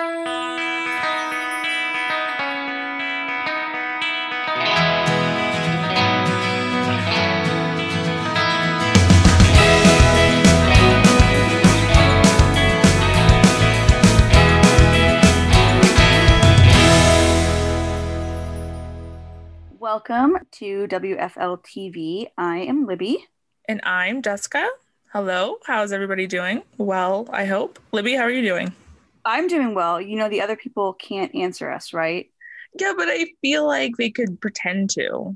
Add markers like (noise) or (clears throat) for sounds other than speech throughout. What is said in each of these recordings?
Welcome to WFL TV. I am Libby. And I'm Jessica. Hello. How's everybody doing? Well, I hope. Libby, how are you doing? I'm doing well. You know, the other people can't answer us, right? Yeah, but I feel like they could pretend to.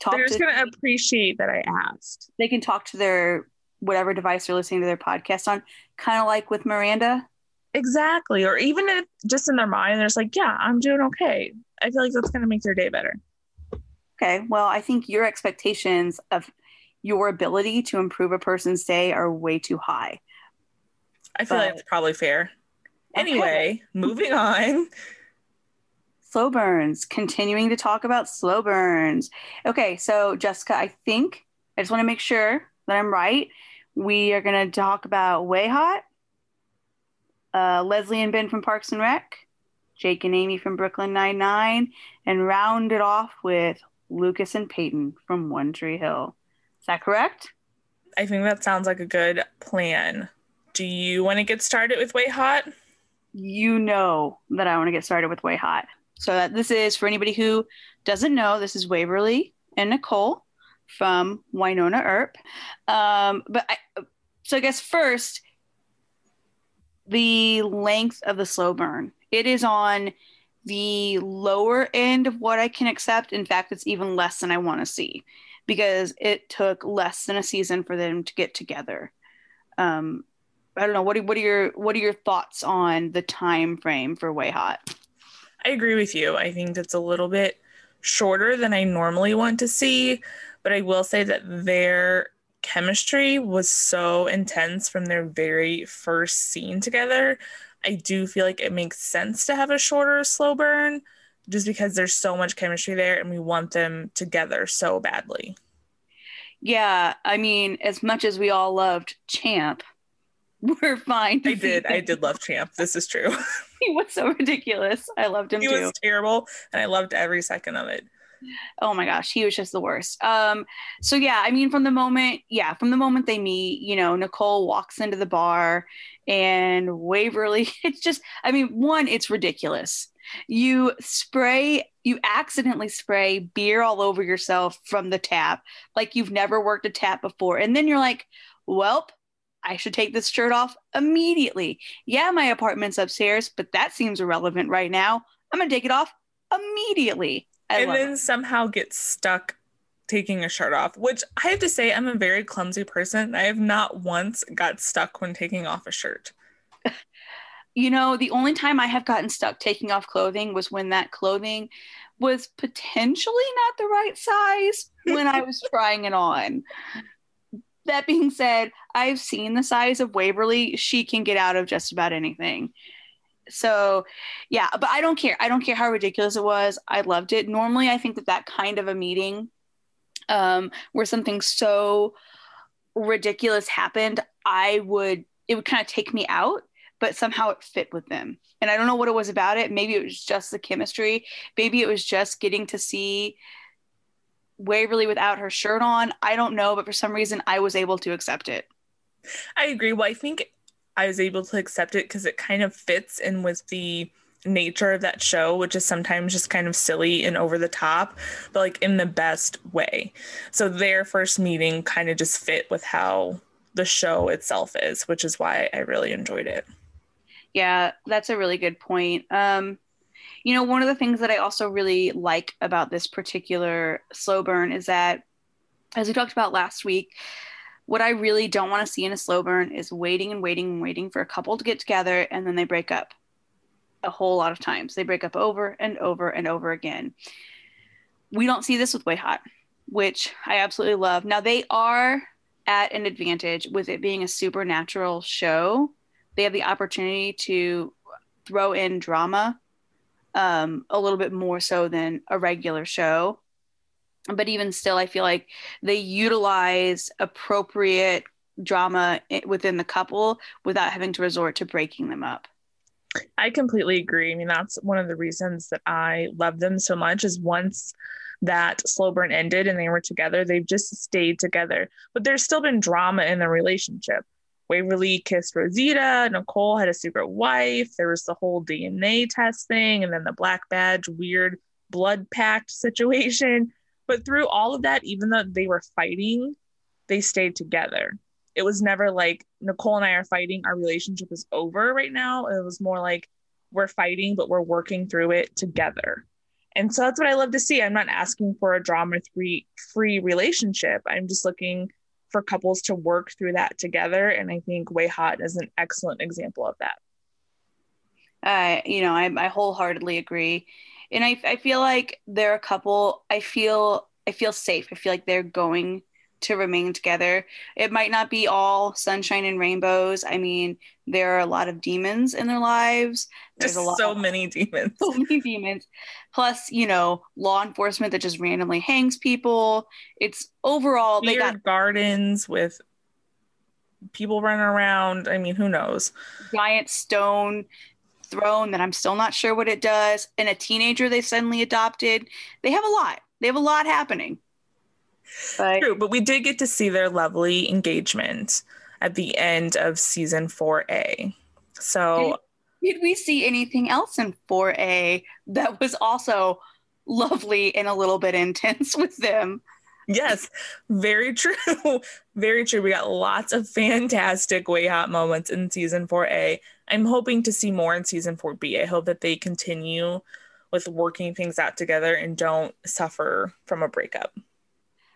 Talk They're just going to appreciate that I asked. they can talk to their whatever device they're listening to their podcast on, kind of like with Miranda. Exactly. Or even if just in their mind, they're just like, yeah, I'm doing okay. I feel like that's going to make their day better. Okay, well, I think your expectations of your ability to improve a person's day are way too high. I feel like But- it's probably fair. Anyway, moving on. Slow burns, continuing to talk about slow burns. Okay, so Jessica, I think I just want to make sure that I'm right. We are going to talk about WayHaught, uh, Leslie and Ben from Parks and Rec, Jake and Amy from Brooklyn Nine-Nine, and round it off with Lucas and Peyton from One Tree Hill. Is that correct? I think that sounds like a good plan. Do you want to get started with WayHaught? You know that I want to get started with WayHaught. So that this is for anybody who doesn't know, this is Waverly and Nicole from Wynonna Earp. Um, but I, so I guess first, the length of the slow burn. It is on the lower end of what I can accept. In fact, it's even less than I want to see because it took less than a season for them to get together. Um, I don't know. What are, what are your what are your thoughts on the time frame for WayHaught? I agree with you. I think it's a little bit shorter than I normally want to see, but I will say that their chemistry was so intense from their very first scene together. I do feel like it makes sense to have a shorter slow burn just because there's so much chemistry there and we want them together so badly. Yeah, I mean, as much as we all loved Champ, (laughs) we're fine. I did. I did love Champ. This is true. (laughs) He was so ridiculous. I loved him he too. was terrible and I loved every second of it. oh my gosh, he was just the worst. Um, so yeah, I mean, from the moment, yeah, from the moment they meet, you know, Nicole walks into the bar and Waverly, (laughs) it's just, I mean, one, it's ridiculous. You spray, you accidentally spray beer all over yourself from the tap, like you've never worked a tap before. And then you're like, welp, I should take this shirt off immediately. Yeah, my apartment's upstairs, but that seems irrelevant right now. I'm gonna take it off immediately. I and then it. somehow get stuck taking a shirt off, which I have to say, I'm a very clumsy person. I have not once got stuck when taking off a shirt. (sighs) You know, the only time I have gotten stuck taking off clothing was when that clothing was potentially not the right size when I was (laughs) trying it on. That being said, I've seen the size of Waverly. She can get out of just about anything. So, yeah, but I don't care. I don't care how ridiculous it was. I loved it. Normally, I think that that kind of a meeting um, where something so ridiculous happened, I would, it would kind of take me out but somehow it fit with them. And I don't know what it was about it. Maybe it was just the chemistry. Maybe it was just getting to see Waverly without her shirt on. I don't know, but for some reason I was able to accept it. I agree. Well, I think I was able to accept it because it kind of fits in with the nature of that show, which is sometimes just kind of silly and over the top, but like in the best way. So their first meeting kind of just fit with how the show itself is, which is why I really enjoyed it. Yeah, that's a really good point. Um, you know, one of the things that I also really like about this particular slow burn is that, as we talked about last week, what I really don't want to see in a slow burn is waiting and waiting and waiting for a couple to get together and then they break up a whole lot of times. They break up over and over and over again. We don't see this with WayHaught, which I absolutely love. Now, they are at an advantage with it being a supernatural show they have the opportunity to throw in drama um, a little bit more so than a regular show. But even still, I feel like they utilize appropriate drama within the couple without having to resort to breaking them up. I completely agree. I mean, that's one of the reasons that I love them so much is once that slow burn ended and they were together, they've just stayed together. But there's still been drama in the relationship. Waverly kissed Rosita, Nicole had a secret wife, there was the whole DNA test thing, and then the black badge weird blood pact (laughs) situation. But through all of that, even though they were fighting, they stayed together. It was never like Nicole and I are fighting, our relationship is over right now. It was more like we're fighting, but we're working through it together. And so that's what I love to see. I'm not asking for a drama free free relationship. I'm just looking for couples to work through that together. And I think WayHaught is an excellent example of that. Uh, you know, I, I wholeheartedly agree. And I, I feel like they're a couple, I feel, I feel safe. I feel like they're going to remain together. It might not be all sunshine and rainbows. I mean, there are a lot of demons in their lives. There's lot so many demons. So many demons. Plus, you know, law enforcement that just randomly hangs people. It's overall Weird they got gardens with people running around. I mean, who knows? Giant stone throne that I'm still not sure what it does. And a teenager they suddenly adopted. They have a lot. They have a lot happening. But, True, but we did get to see their lovely engagement at the end of season 4A. So, did, did we see anything else in 4A that was also lovely and a little bit intense (laughs) with them? Yes, very true. (laughs) very true. We got lots of fantastic WayHaught moments in season 4A. I'm hoping to see more in season 4B. I hope that they continue with working things out together and don't suffer from a breakup.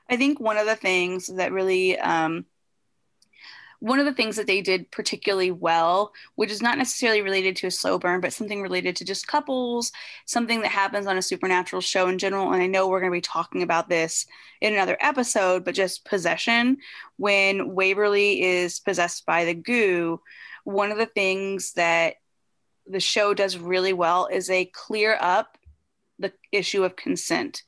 I think one of the things that really, um, one of the things that they did particularly well, which is not necessarily related to a slow burn, but something related to just couples, something that happens on a supernatural show in general. And I know we're going to be talking about this in another episode, but just possession. When Waverly is possessed by the goo, one of the things that the show does really well is they clear up the issue of consent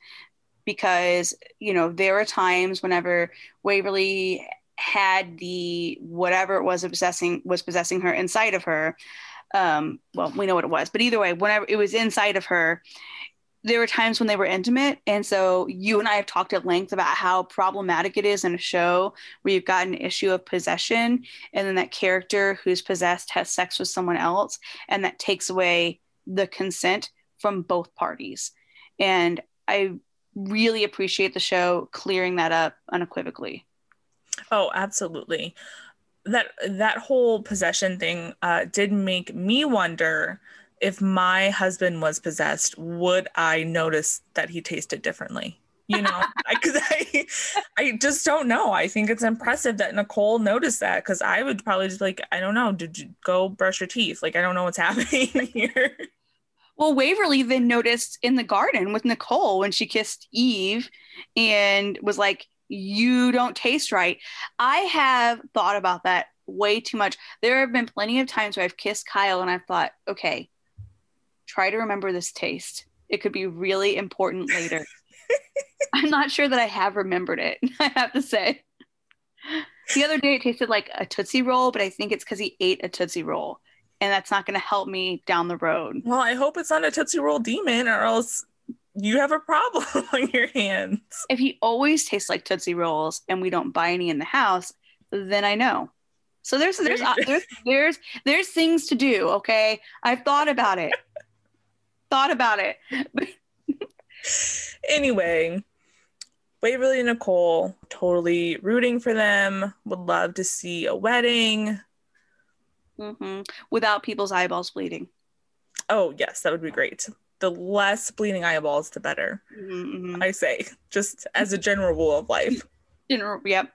because you know there were times whenever Waverly had the whatever it was obsessing was possessing her inside of her. Um, well, we know what it was, but either way, whenever it was inside of her, there were times when they were intimate. And so you and I have talked at length about how problematic it is in a show where you've got an issue of possession and then that character who's possessed has sex with someone else and that takes away the consent from both parties. And I really appreciate the show clearing that up unequivocally. Oh, absolutely. That that whole possession thing uh, did make me wonder if my husband was possessed, would I notice that he tasted differently? You know, because (laughs) I, I, I just don't know. I think it's impressive that Nicole noticed that because I would probably just like, I don't know, did you go brush your teeth? Like, I don't know what's (laughs) happening here. Well, Waverly then noticed in the garden with Nicole when she kissed Eve and was like, You don't taste right. I have thought about that way too much. There have been plenty of times where I've kissed Kyle and I've thought, Okay, try to remember this taste. It could be really important later. (laughs) I'm not sure that I have remembered it, (laughs) I have to say. The other day it tasted like a Tootsie Roll, but I think it's because he ate a Tootsie Roll and that's not going to help me down the road. Well, I hope it's not a Tootsie Roll demon, or else you have a problem (laughs) on your hands. If he always tastes like Tootsie Rolls and we don't buy any in the house, then I know. So there's there's uh, there's there's there's things to do. Okay, I've thought about it. (laughs) thought about it. (laughs) anyway, Waverly and Nicole totally rooting for them. Would love to see a wedding mm-hmm. without people's eyeballs bleeding. Oh, yes, that would be great. The less bleeding eyeballs, the better. Mm-hmm. I say, just as a general rule of life. (laughs) General, yep,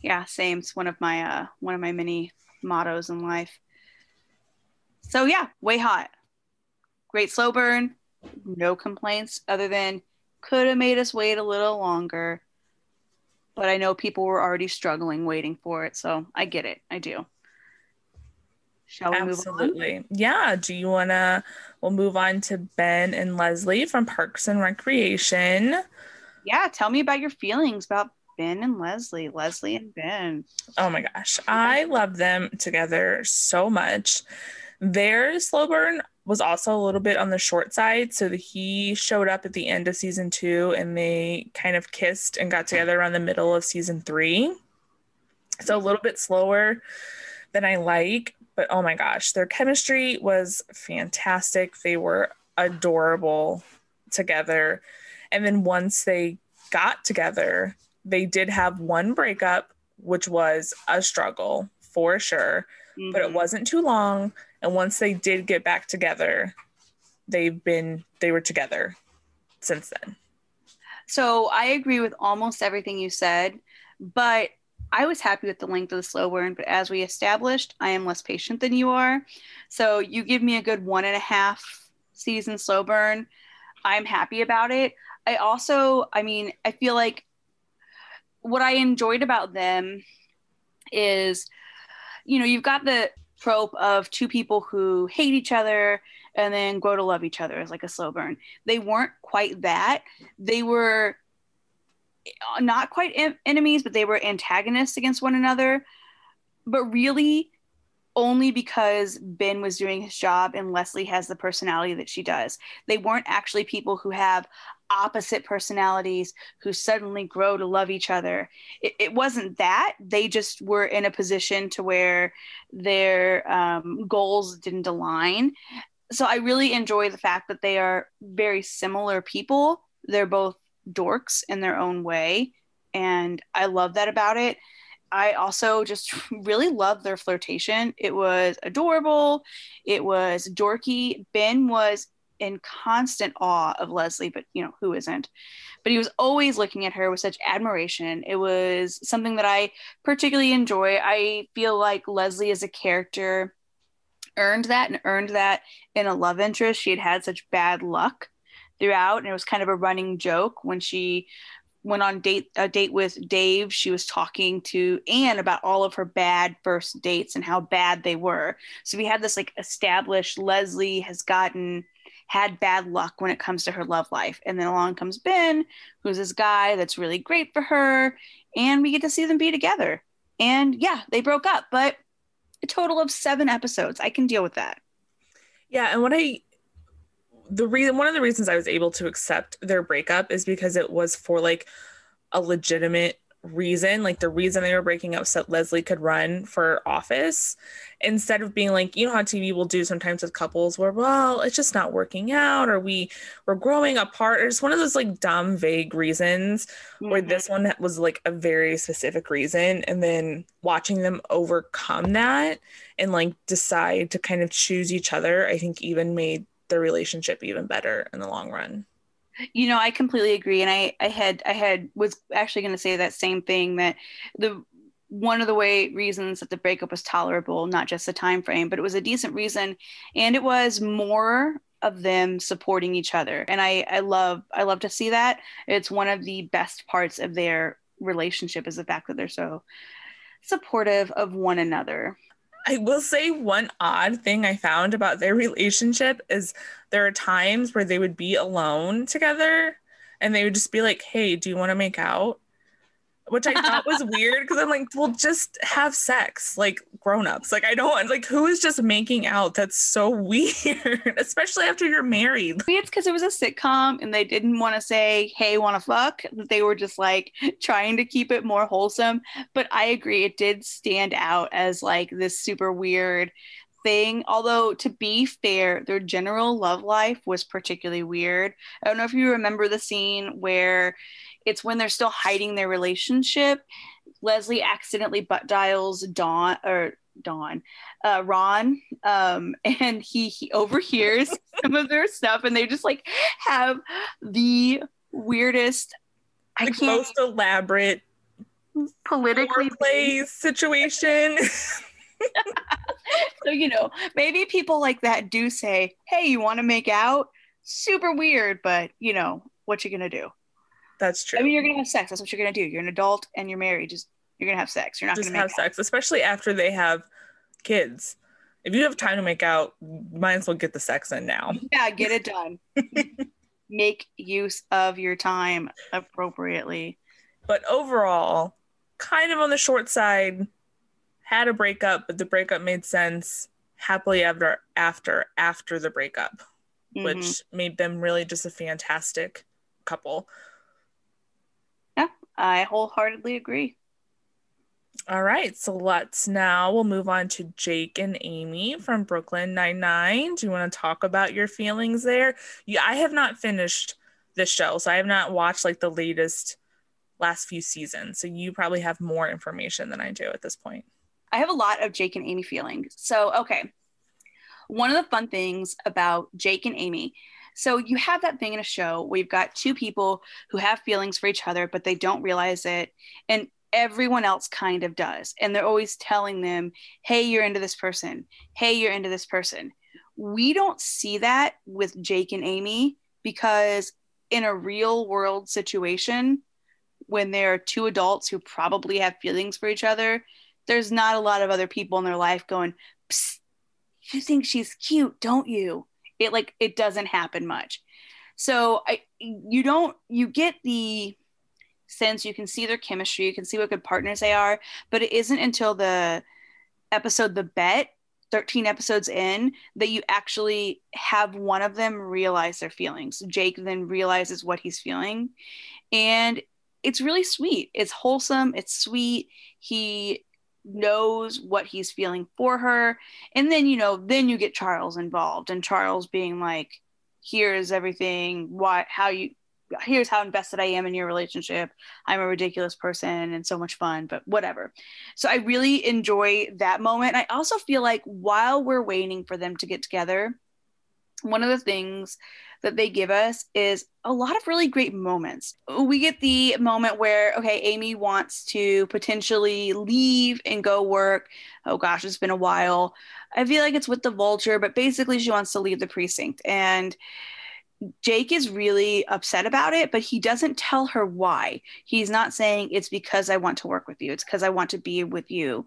yeah, same. It's one of my uh, one of my many mottos in life. So yeah, WayHaught. Great slow burn. No complaints other than could have made us wait a little longer. But I know people were already struggling waiting for it, so I get it. I do. Shall we Absolutely. move on? Yeah. Do you want to? We'll move on to Ben and Leslie from Parks and Recreation. Yeah. Tell me about your feelings about Ben and Leslie, Leslie and Ben. Oh my gosh. I love them together so much. Their slow burn was also a little bit on the short side. So he showed up at the end of season two and they kind of kissed and got together around the middle of season three. So a little bit slower than I like. But oh my gosh, their chemistry was fantastic. They were adorable together. And then once they got together, they did have one breakup, which was a struggle for sure, mm-hmm. but it mm-hmm. wasn't too long. And once they did get back together, they've been, they were together since then. So I agree with almost everything you said, but I was happy with the length of the slow burn. But as we established, I am less patient than you are. So you give me a good one and a half season slow burn. I'm happy about it. I also, I mean, I feel like what I enjoyed about them is, you know, you've got the trope of two people who hate each other and then grow to love each other as like a slow burn. They weren't quite that. They were not quite en- enemies, but they were antagonists against one another. But really, only because Ben was doing his job and Leslie has the personality that she does. They weren't actually people who have opposite personalities who suddenly grow to love each other. It, it wasn't that. They just were in a position to where their um, goals didn't align. So I really enjoy the fact that they are very similar people. They're both dorks in their own way. And I love that about it. I also just (laughs) really loved their flirtation. It was adorable. It was dorky. Ben was in constant awe of Leslie, but you know, who isn't? But he was always looking at her with such admiration. It was something that I particularly enjoy. I feel like Leslie as a character earned that and earned that in a love interest. She had had such bad luck throughout, and it was kind of a running joke when she went on date a date with Dave, she was talking to Anne about all of her bad first dates and how bad they were. So we had this like established Leslie has gotten had bad luck when it comes to her love life. And then along comes Ben, who's this guy that's really great for her, and we get to see them be together. And yeah, they broke up, but a total of 7 episodes. I can deal with that. Yeah, and what I the reason one of the reasons I was able to accept their breakup is because it was for like a legitimate reason like the reason they were breaking up so that leslie could run for office. Instead of being like you know how tv will do sometimes with couples where well it's just not working out or we we're growing apart. Or just one of those like dumb vague reasons mm-hmm. where this one was like a very specific reason. And then watching them overcome that and like decide to kind of choose each other i think even made the relationship even better in the long run. You know i completely agree and i i had i had was actually going to say that same thing that the one of the way reasons that the breakup was tolerable not just the time frame but it was a decent reason and it was more of them supporting each other and i i love i love to see that. It's one of the best parts of their relationship is the fact that they're so supportive of one another I will say one odd thing I found about their relationship is there are times where they would be alone together and they would just be like, Hey, do you want to make out? Which I thought was weird because I'm like, well, just have sex, like grown-ups. Like I don't like who is just making out? That's so (laughs) weird, especially after you're married. Maybe it's because it was a sitcom and they didn't want to say, hey, wanna fuck. They were just like (laughs) trying to keep it more wholesome. But I agree, it did stand out as like this super weird thing. Although, to be fair, their general love life was particularly weird. I don't know if you remember the scene where it's when they're still hiding their relationship. Leslie accidentally butt dials Dawn or Dawn, uh, Ron, um, (laughs) and he, he overhears (laughs) some of their stuff, and they just like have the weirdest, the most elaborate politically play situation. (laughs) so you know maybe people like that do say hey you want to make out super weird but you know what you're gonna do that's true i mean you're gonna have sex. That's what you're gonna do. You're an adult and you're married. Just you're gonna have sex. You're not just gonna have sex especially after they have kids. If you have time to make out might as well get the sex in now. Yeah get it done. (laughs) Make use of your time appropriately. But overall kind of on the short side had a breakup, but the breakup made sense. happily ever after after the breakup, Mhm. which made them really just a fantastic couple. I wholeheartedly agree. All right, so let's now we'll move on to Jake and Amy from Brooklyn Nine Nine. Do you want to talk about your feelings there? Yeah, I have not finished the show, so I have not watched like the latest last few seasons. So you probably have more information than I do at this point. I have a lot of Jake and Amy feelings. So, okay. One of the fun things about Jake and Amy, so you have that thing in a show where you've got two people who have feelings for each other, but they don't realize it. And everyone else kind of does. And they're always telling them, hey, you're into this person. Hey, you're into this person. We don't see that with Jake and Amy because in a real world situation, when there are two adults who probably have feelings for each other, there's not a lot of other people in their life going, Psst, you think she's cute, don't you? It like it doesn't happen much. So I you don't you get the sense you can see their chemistry, you can see what good partners they are, but it isn't until the episode The Bet 13 episodes in that you actually have one of them realize their feelings. Jake then realizes what he's feeling. And it's really sweet. It's wholesome. It's sweet. He knows what he's feeling for her. And then, you know, then you get Charles involved and Charles being like, here's everything, why, how you, here's how invested I am in your relationship. I'm a ridiculous person and so much fun, but whatever. So I really enjoy that moment. I also feel like while we're waiting for them to get together, one of the things that they give us is a lot of really great moments. We get the moment where, okay, Amy wants to potentially leave and go work. Oh gosh, it's been a while. I feel like it's with the vulture, but basically she wants to leave the precinct. And Jake is really upset about it, but he doesn't tell her why. He's not saying it's because I want to work with you, it's because I want to be with you.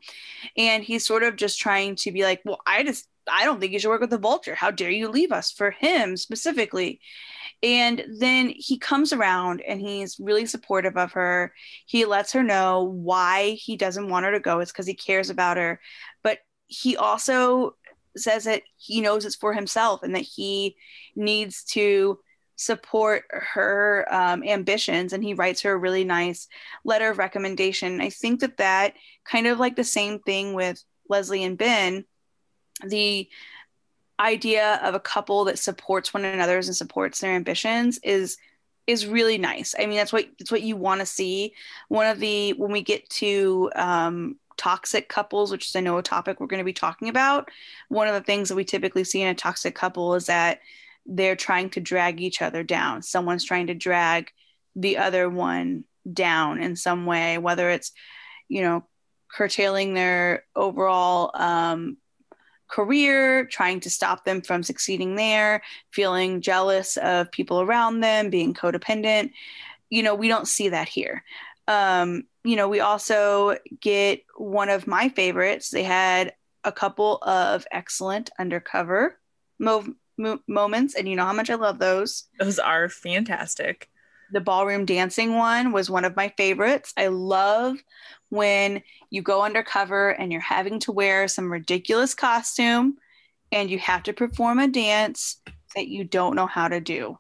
And he's sort of just trying to be like, well, I just, I don't think you should work with the vulture. How dare you leave us for him specifically? And then he comes around and he's really supportive of her. He lets her know why he doesn't want her to go. It's because he cares about her. But he also says that he knows it's for himself and that he needs to support her um, ambitions and he writes her a really nice letter of recommendation i think that that kind of like the same thing with leslie and ben the idea of a couple that supports one another's and supports their ambitions is is really nice i mean that's what that's what you want to see one of the when we get to um, toxic couples, which is I know a topic we're going to be talking about, one of the things that we typically see in a toxic couple is that they're trying to drag each other down. Someone's trying to drag the other one down in some way, whether it's, you know, curtailing their overall um, career, trying to stop them from succeeding there, feeling jealous of people around them, being codependent. You know, we don't see that here. Um, you know, we also get one of my favorites. They had a couple of excellent undercover mo- mo- moments, and you know how much I love those. Those are fantastic. The ballroom dancing one was one of my favorites. I love when you go undercover and you're having to wear some ridiculous costume and you have to perform a dance that you don't know how to do.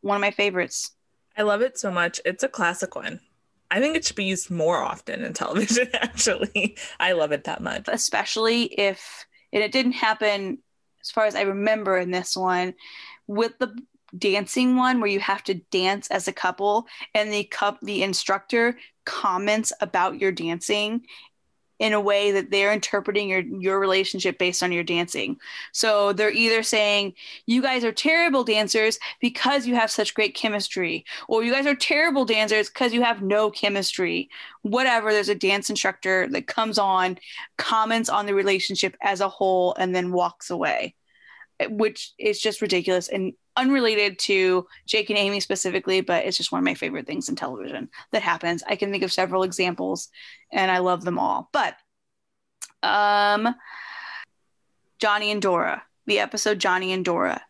One of my favorites. I love it so much. It's a classic one. I think it should be used more often in (laughs) television, actually. I love it that much. Especially if, and it didn't happen as far as I remember in this one, with the dancing one where you have to dance as a couple and the cup the instructor comments about your dancing in a way that they're interpreting your your relationship based on your dancing. So they're either saying you guys are terrible dancers because you have such great chemistry or you guys are terrible dancers because you have no chemistry. Whatever, there's a dance instructor that comes on, comments on the relationship as a whole and then walks away. Which is just ridiculous and unrelated to Jake and Amy specifically, but it's just one of my favorite things in television that happens. I can think of several examples and I love them all. But um Johnny and Dora, the episode Johnny and Dora.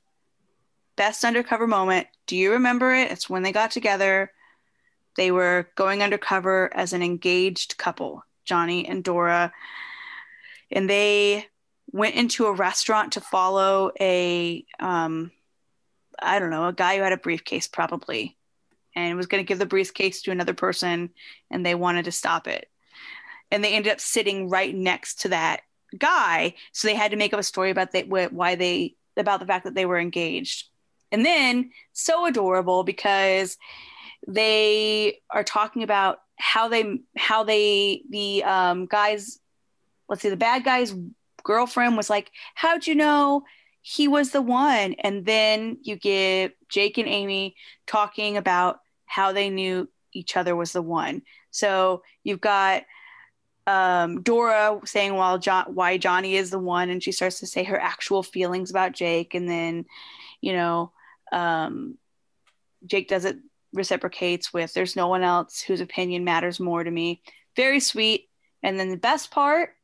Best undercover moment. Do you remember it? It's when they got together. They were going undercover as an engaged couple, Johnny and Dora. And they went into a restaurant to follow a um I don't know, a guy who had a briefcase probably and was going to give the briefcase to another person and they wanted to stop it. And they ended up sitting right next to that guy, so they had to make up a story about they, why they about the fact that they were engaged. And then so adorable because they are talking about how they how they the um, guys let's see the bad guy's girlfriend was like how'd you know he was the one and then you get jake and amy talking about how they knew each other was the one so you've got um, Dora saying while John, why Johnny is the one, and she starts to say her actual feelings about Jake, and then, you know, um, Jake does it reciprocates with there's no one else whose opinion matters more to me. Very sweet. And then the best part,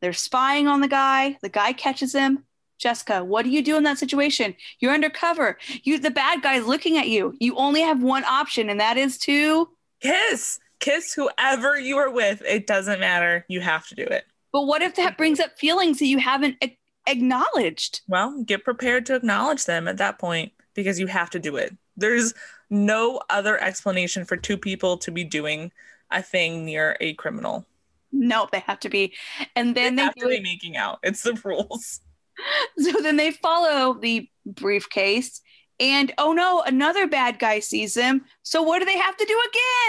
they're spying on the guy. The guy catches him. Jessica, what do you do in that situation? You're undercover. You the bad guy's looking at you. You only have one option, and that is to kiss. Kiss whoever you are with. It doesn't matter. You have to do it. But what if that brings up feelings that you haven't a- acknowledged? Well, get prepared to acknowledge them at that point because you have to do it. There's no other explanation for two people to be doing a thing near a criminal. No, they have to be. And then they, they have to be making out. It's the (laughs) rules. (laughs) So then they follow the briefcase, and oh no, another bad guy sees them. So what do they have to do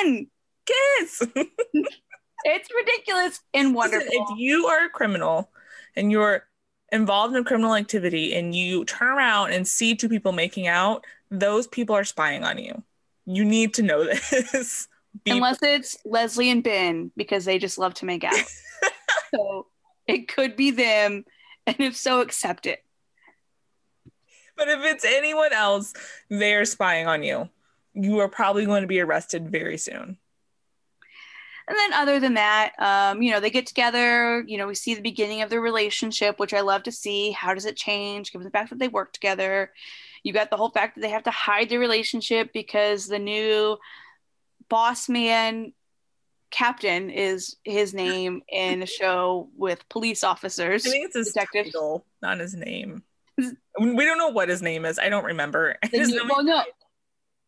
again? Kiss. (laughs) it's ridiculous and wonderful. Listen, if you are a criminal and you're involved in criminal activity and you turn around and see two people making out, those people are spying on you. You need to know (laughs) this. Be Unless it's Leslie and Ben because they just love to make out. so it could be them. (laughs) And if so, accept it. But if it's anyone else, they're spying on you. You are probably going to be arrested very soon. And then, other than that, um, you know, they get together. You know, we see the beginning of their relationship, which I love to see. How does it change given the fact that they work together? You got the whole fact that they have to hide their relationship because the new boss man captain is his name in a show with police officers. I think it's his detective. title, not his name. we don't know what his name is. I don't remember. (laughs) New, well, no.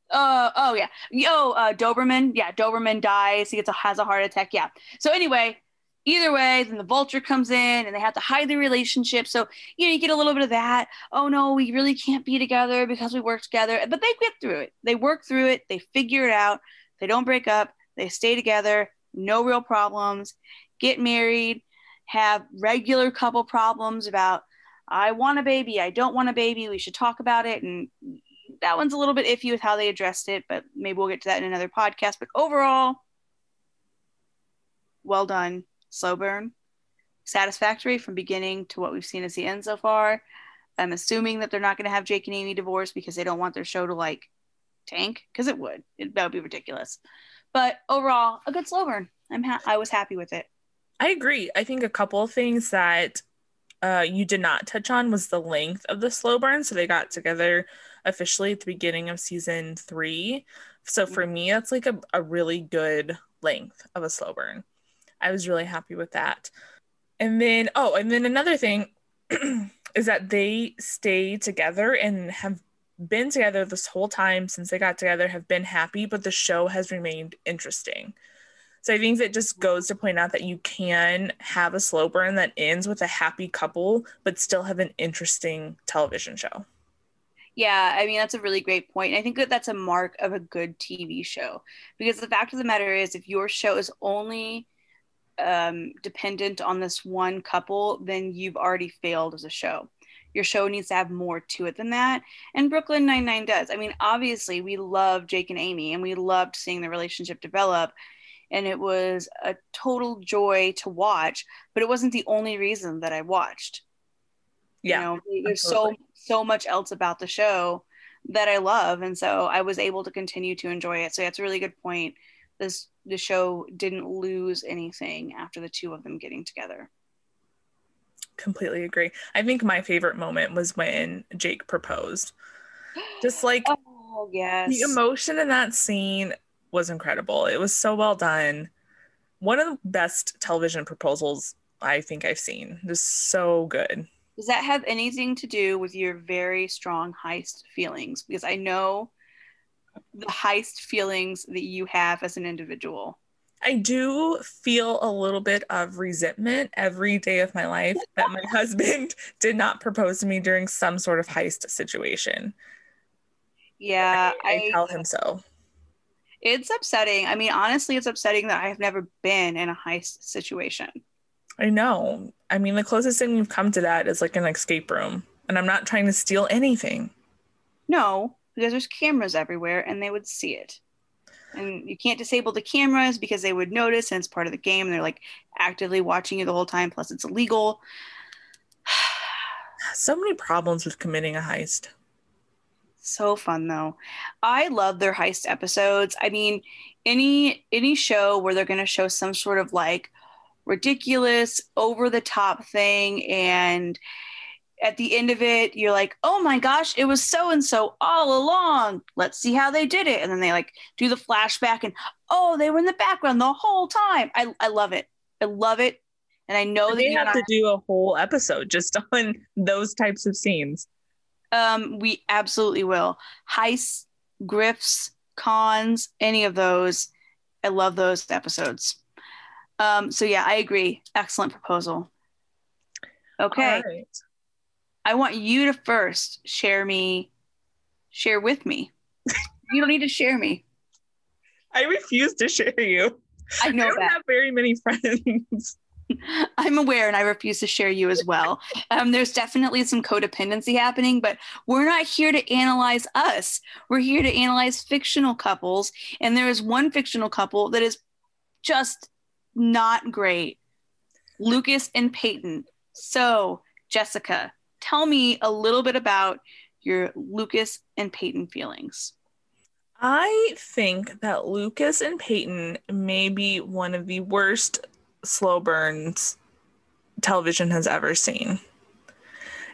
Uh, oh yeah. Yo, uh, Dozerman. Yeah, Dozerman dies. He gets a, has a heart attack. Yeah. So anyway, either way, then the vulture comes in and they have to hide the relationship. So, you know, you get a little bit of that. Oh no, we really can't be together because we work together. But they get through it. They work through it. They figure it out. They don't break up. They stay together. No real problems. Get married. Have regular couple problems about, I want a baby. I don't want a baby. We should talk about it. And that one's a little bit iffy with how they addressed it, but maybe we'll get to that in another podcast. But overall, well done slow burn, satisfactory from beginning to what we've seen as the end so far. I'm assuming that they're not going to have Jake and Amy divorce because they don't want their show to like tank because it would. It, that would be ridiculous. But overall, a good slow burn. I'm ha- I was happy with it. I agree. I think a couple of things that uh, you did not touch on was the length of the slow burn. So they got together officially at the beginning of season three. So for me, that's like a, a really good length of a slow burn. I was really happy with that. And then, oh, and then another thing (clears throat) is that they stay together and have been together this whole time since they got together, have been happy, but the show has remained interesting. So I think that just goes to point out that you can have a slow burn that ends with a happy couple, but still have an interesting television show. Yeah, I mean that's a really great point. I think that that's a mark of a good TV show because the fact of the matter is, if your show is only um, dependent on this one couple, then you've already failed as a show. Your show needs to have more to it than that. And Brooklyn Nine-Nine does. I mean, obviously, we love Jake and Amy and we loved seeing the relationship develop. And it was a total joy to watch, but it wasn't the only reason that I watched. Yeah. You know, there's absolutely. so so much else about the show that I love. And so I was able to continue to enjoy it. So that's a really good point this the show didn't lose anything after the two of them getting together. Completely agree. I think my favorite moment was when Jake proposed. Just (gasps) like oh yes. The emotion in that scene was incredible. It was so well done. One of the best television proposals I think I've seen. Just so good. Does that have anything to do with your very strong heist feelings? Because I know the heist feelings that you have as an individual. I do feel a little bit of resentment every day of my life (laughs) that my husband (laughs) did not propose to me during some sort of heist situation. Yeah, I, I, I tell him so. It's upsetting. I mean, honestly, it's upsetting that I've never been in a heist situation. I know. I mean, the closest thing we've come to that is like an escape room, and I'm not trying to steal anything. No, because there's cameras everywhere and they would see it. And you can't disable the cameras because they would notice and it's part of the game. They're like actively watching you the whole time, plus it's illegal. (sighs) so many problems with committing a heist. So fun though. I love their heist episodes. I mean, any any show where they're going to show some sort of like ridiculous over the top thing and at the end of it, you're like, oh my gosh, it was so and so all along. Let's see how they did it. And then they like do the flashback and oh, they were in the background the whole time. I, I love it. I love it. And I know and they have to do a whole episode just (laughs) on those types of scenes. Um, we absolutely will. Heists, grifts, cons, any of those. I love those episodes. Um, so yeah, I agree. Excellent proposal. Okay. I want you to first share me, share with me. you don't need to share me. I refuse to share you. I know I don't that. have very many friends. (laughs) I'm aware and I refuse to share you as well. Um, there's definitely some codependency happening, but we're not here to analyze us. We're here to analyze fictional couples. And there is one fictional couple that is just not great Lucas and Peyton. So, Jessica, tell me a little bit about your Lucas and Peyton feelings. I think that Lucas and Peyton may be one of the worst slow burns television has ever seen.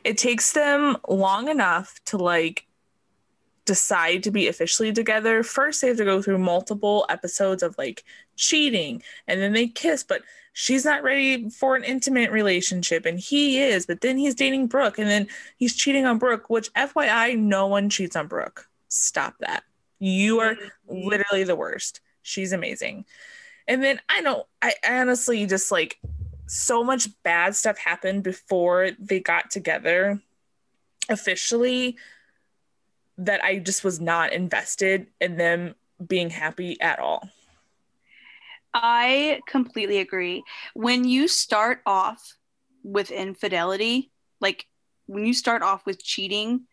It takes them long enough to like decide to be officially together. First, they have to go through multiple episodes of like cheating and then they kiss, but she's not ready for an intimate relationship and he is but then he's dating brooke and then he's cheating on brooke which fyi no one cheats on brooke. Stop that. You are literally the worst. She's amazing. And then i know i honestly just like so much bad stuff happened before they got together officially that i just was not invested in them being happy at all I completely agree. When you start off with infidelity, like when you start off with cheating,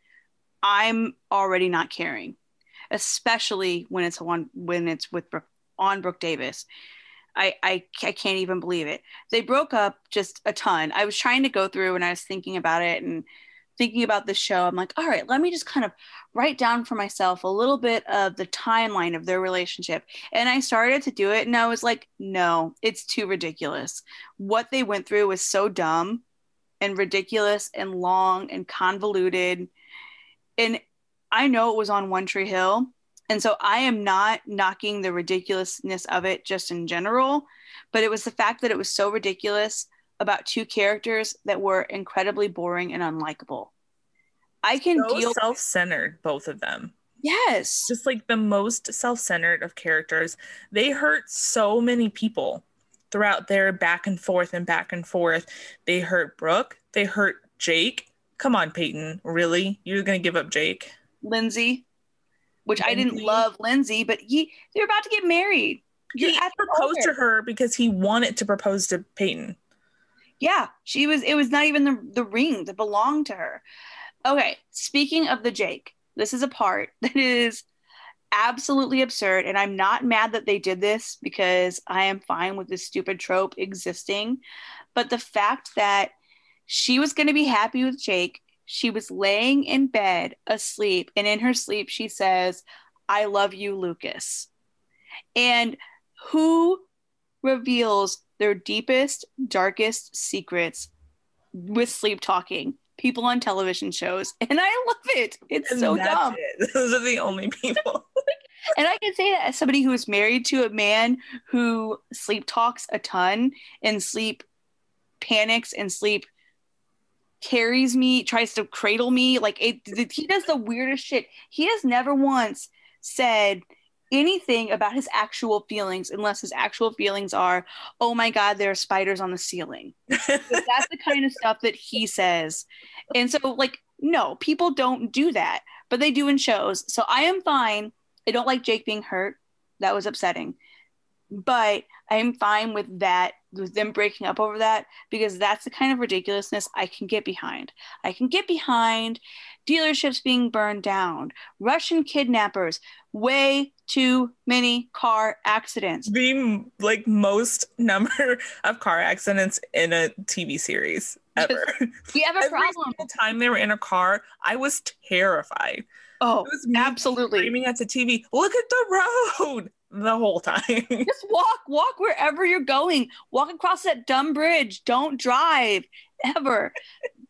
I'm already not caring, especially when it's on when it's with on Brooke Davis. I, I I can't even believe it. They broke up just a ton. I was trying to go through and I was thinking about it and thinking about this show, I'm like, all right, let me just kind of write down for myself a little bit of the timeline of their relationship. And I started to do it and I was like, no, it's too ridiculous. What they went through was so dumb and ridiculous and long and convoluted. And I know it was on One Tree Hill. And so I am not knocking the ridiculousness of it just in general, but it was the fact that it was so ridiculous about two characters that were incredibly boring and unlikable. I can so deal self-centered both of them. Yes. Just like the most self-centered of characters. They hurt so many people throughout their back and forth and back and forth. They hurt Brooke, they hurt Jake. Come on, Peyton. Really? You're going to give up Jake? Lindsey, which Lindsey. I didn't love Lindsey, but he they're about to get married. You're he proposed to her because he wanted to propose to Peyton. Yeah, she was. It was not even the the ring that belonged to her. Okay, speaking of the Jake, this is a part (laughs) that is absolutely absurd, and I'm not mad that they did this because I am fine with this stupid trope existing. But the fact that she was going to be happy with Jake, she was laying in bed asleep, and in her sleep, she says, I love you, Lucas. And who reveals their deepest, darkest secrets with sleep talking. People on television shows, (laughs) and I love it. It's and so dumb. It. (laughs) Those are the only (laughs) people. and I can say that as somebody who is married to a man who sleep talks a ton and sleep panics and sleep, carries me, tries to cradle me. Like it, he does the weirdest shit. He has never once said anything about his actual feelings unless his actual feelings are, oh my God, there are spiders on the ceiling. that's the kind of stuff that he says. And so, like, no, people don't do that, but they do in shows. So I am fine. I don't like Jake being hurt. That was upsetting. But I am fine with that, with them breaking up over that, because that's the kind of ridiculousness I can get behind. I can get behind dealerships being burned down, Russian kidnappers, way too many car accidents. The like most number (laughs) of car accidents in a TV series ever. (laughs) we have a Every problem. single time they were in a car, I was terrified. Oh, It was absolutely. screaming at the TV, look at the road (laughs) the whole time. Just walk, walk wherever you're going. Walk across that dumb bridge. Don't drive ever.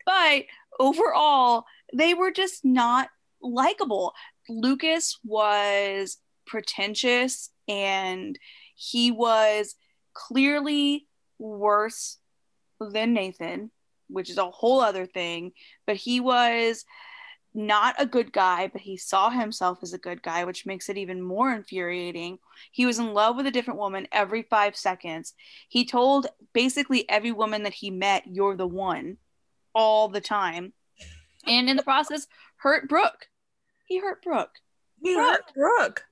but overall, they were just not likable. Lucas was pretentious and he was clearly worse than Nathan, which is a whole other thing. But he was not a good guy, but he saw himself as a good guy, which makes it even more infuriating. He was in love with a different woman every five seconds. He told basically every woman that he met, You're the one, all the time. And in the process, hurt Brooke. He hurt Brooke. He hurt Brooke.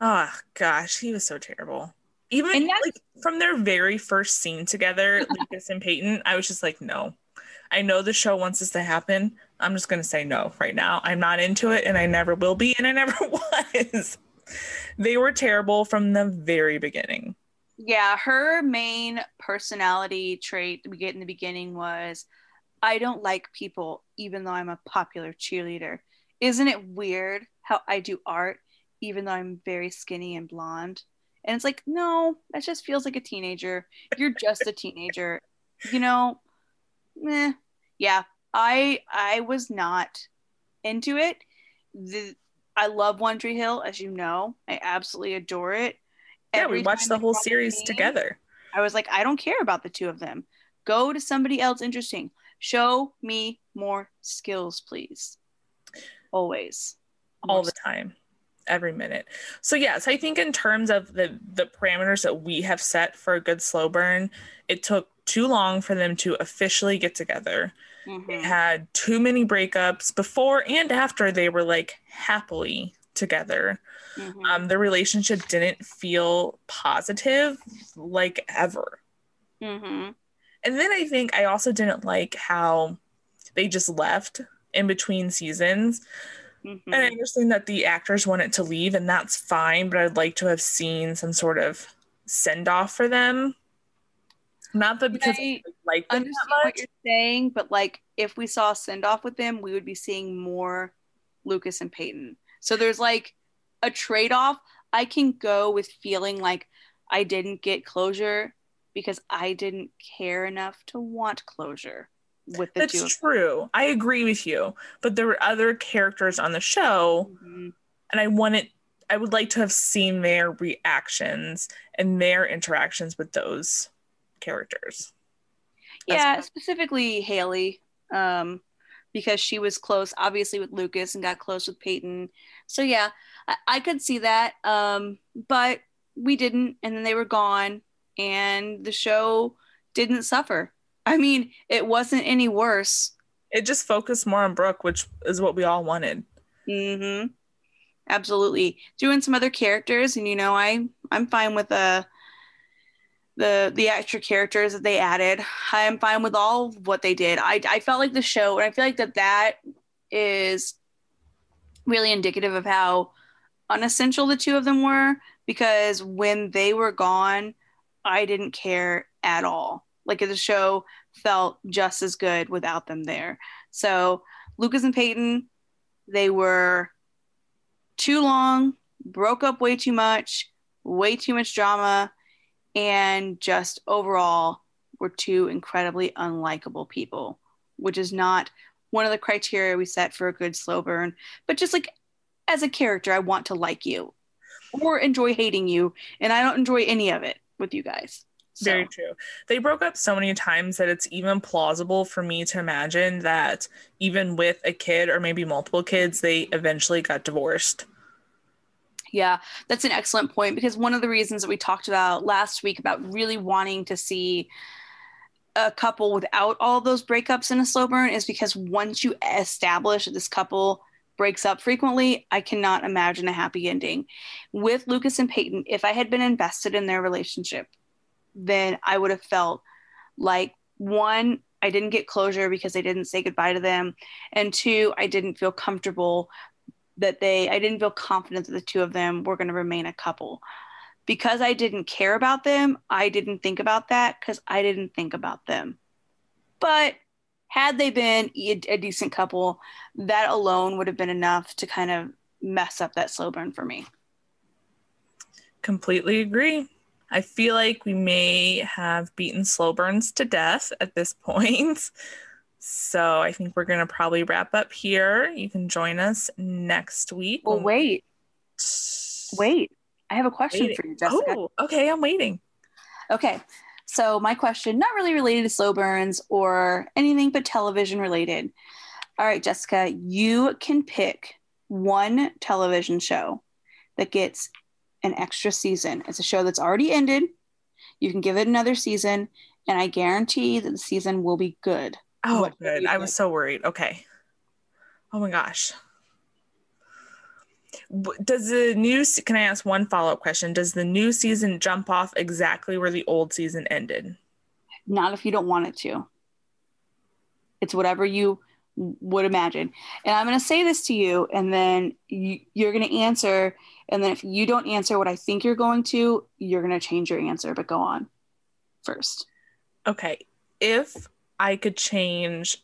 Oh gosh, he was so terrible. Even like from their very first scene together, Lucas and Peyton, I was just like, no. I know the show wants this to happen. I'm just gonna say no right now. I'm not into it and I never will be, and I never (laughs) was. They were terrible from the very beginning. Yeah, her main personality trait we get in the beginning was I don't like people even though I'm a popular cheerleader. Isn't it weird how I do art even though I'm very skinny and blonde? And it's like, no, that just feels like a teenager. You're just a teenager. You know, meh. Yeah, I I was not into it. The I love One Tree Hill, as you know. I absolutely adore it. Yeah, Every we watched the whole series name, together. I was like, I don't care about the two of them. Go to somebody else interesting. Show me more skills, please. Always. all More the time every minute so yes i think in terms of the the parameters that we have set for a good slow burn it took too long for them to officially get together Mhm. they had too many breakups before and after they were like happily together Mhm. um the relationship didn't feel positive like ever Mhm. and then i think i also didn't like how they just left in between seasons Mhm. And I understand that the actors wanted to leave, and that's fine, but I'd like to have seen some sort of send off for them. Not that because I, like them understand that what you're saying, but like if we saw a send off with them, we would be seeing more Lucas and Peyton. So there's like a trade off. I can go with feeling like I didn't get closure because I didn't care enough to want closure with the two That's true. I agree with you. But there were other characters on the show, them. and I wanted, I would like to have seen their reactions and their interactions with those characters. That's- Yeah, specifically Haley, um, because she was close, obviously, with Lucas and got close with Peyton. So yeah, I, I could see that. Um, but we didn't, and then they were gone, and the show didn't suffer. I mean, it wasn't any worse. It just focused more on Brooke, which is what we all wanted. Mm-hmm. Absolutely. Doing some other characters, and you know, I I'm fine with the the the extra characters that they added. I am fine with all what they did. I I felt like the show, and I feel like that that is really indicative of how unessential the two of them were. Because when they were gone, I didn't care at all. Like the show felt just as good without them there. So Lucas and Peyton, they were too long, broke up way too much, way too much drama, and just overall were two incredibly unlikable people, which is not one of the criteria we set for a good slow burn. But just like as a character, I want to like you or enjoy hating you, and I don't enjoy any of it with you guys. So. Very true. They broke up so many times that it's even plausible for me to imagine that even with a kid or maybe multiple kids, they eventually got divorced. Yeah, that's an excellent point because one of the reasons that we talked about last week about really wanting to see a couple without all those breakups in a slow burn is because once you establish that this couple breaks up frequently, I cannot imagine a happy ending. With Lucas and Peyton, if I had been invested in their relationship, then I would have felt like one, I didn't get closure because I didn't say goodbye to them. And two, I didn't feel comfortable that they, I didn't feel confident that the two of them were going to remain a couple. Because I didn't care about them, I didn't think about that because I didn't think about them. But had they been a, a decent couple, that alone would have been enough to kind of mess up that slow burn for me. Completely agree. I feel like we may have beaten slow burns to death at this (laughs) point. So I think we're going to probably wrap up here. You can join us next week. Well, wait. Wait. I have a question waiting. for you, Jessica. Oh, okay. I'm waiting. Okay. So, my question, not really related to slow burns or anything but television related. All right, Jessica, you can pick one television show that gets an extra season. It's a show that's already ended. You can give it another season, and I guarantee that the season will be good. Oh, what good. I was so worried. Okay. Oh my gosh. Does the new can I ask one follow up question? Does the new season jump off exactly where the old season ended? Not if you don't want it to. It's whatever you would imagine. And I'm going to say this to you, and then you, you're going to answer. And then if you don't answer what I think you're going to, you're going to change your answer. But go on first. Okay. If I could change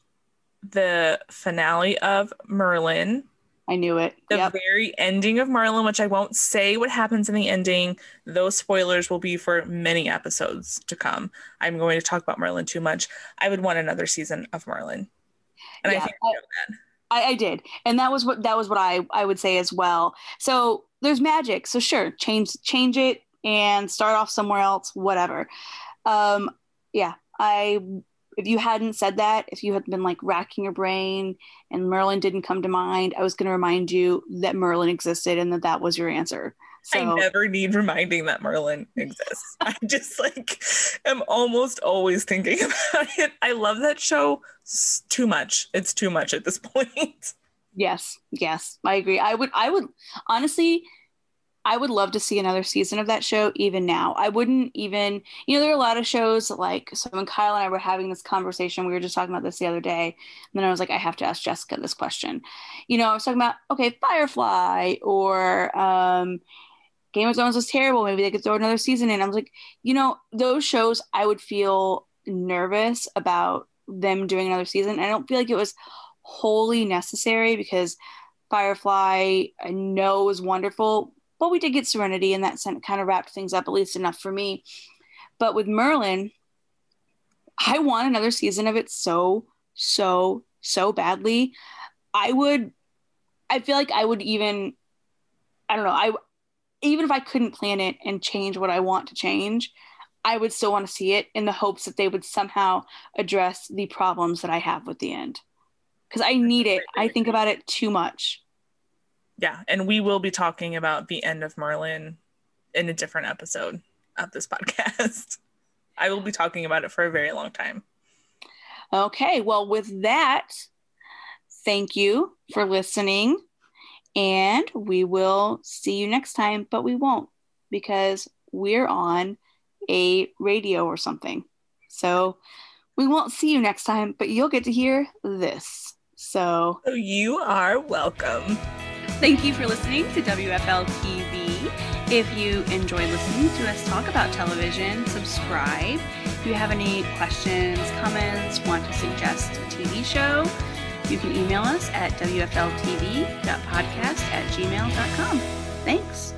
the finale of Merlin I knew it. The yep. very ending of Merlin, which I won't say what happens in the ending. Those spoilers will be for many episodes to come. I'm going to talk about Merlin too much. I would want another season of Merlin. And yeah, I think I, I, I did. And that was what that was what I, I would say as well. So there's magic. So sure, change change it and start off somewhere else, whatever. Um, yeah, I if you hadn't said that, if you had been like racking your brain and Merlin didn't come to mind, I was going to remind you that Merlin existed and that that was your answer. So, I never need reminding that Merlin exists. (laughs) I just like am almost always thinking (laughs) about it. I love that show too much. It's too much at this (laughs) point. Yes, yes, I agree. I would, I would honestly, I would love to see another season of that show even now. I wouldn't even, you know, there are a lot of shows like, so when Kyle and I were having this conversation, we were just talking about this the other day. And then I was like, I have to ask Jessica this question. You know, I was talking about, okay, Firefly or um, Game of Thrones was terrible. Maybe they could throw another season in. I was like, you know, those shows, I would feel nervous about them doing another season. I don't feel like it was wholly necessary because Firefly, I know was wonderful but we did get Serenity, and that sent, kind of wrapped things up at least enough for me. But with Merlin, I want another season of it so, so, so badly. I would, I feel like I would even, I don't know, I, even if I couldn't plan it and change what I want to change, I would still want to see it in the hopes that they would somehow address the problems that I have with the end. Because I need it. I think about it too much yeah, and we will be talking about the end of Merlin in a different episode of this (laughs) podcast. I will be talking about it for a very long time. Okay, well, with that, thank you for listening. And we will see you next time, but we won't because we're on a radio or something. So we won't see you next time, but you'll get to hear this. So, so you are welcome. Thank you for listening to WFL TV. If you enjoy listening to us talk about television, subscribe. If you have any questions, comments, want to suggest a TV show, you can email us at wfltv.podcast at gmail.com. Thanks.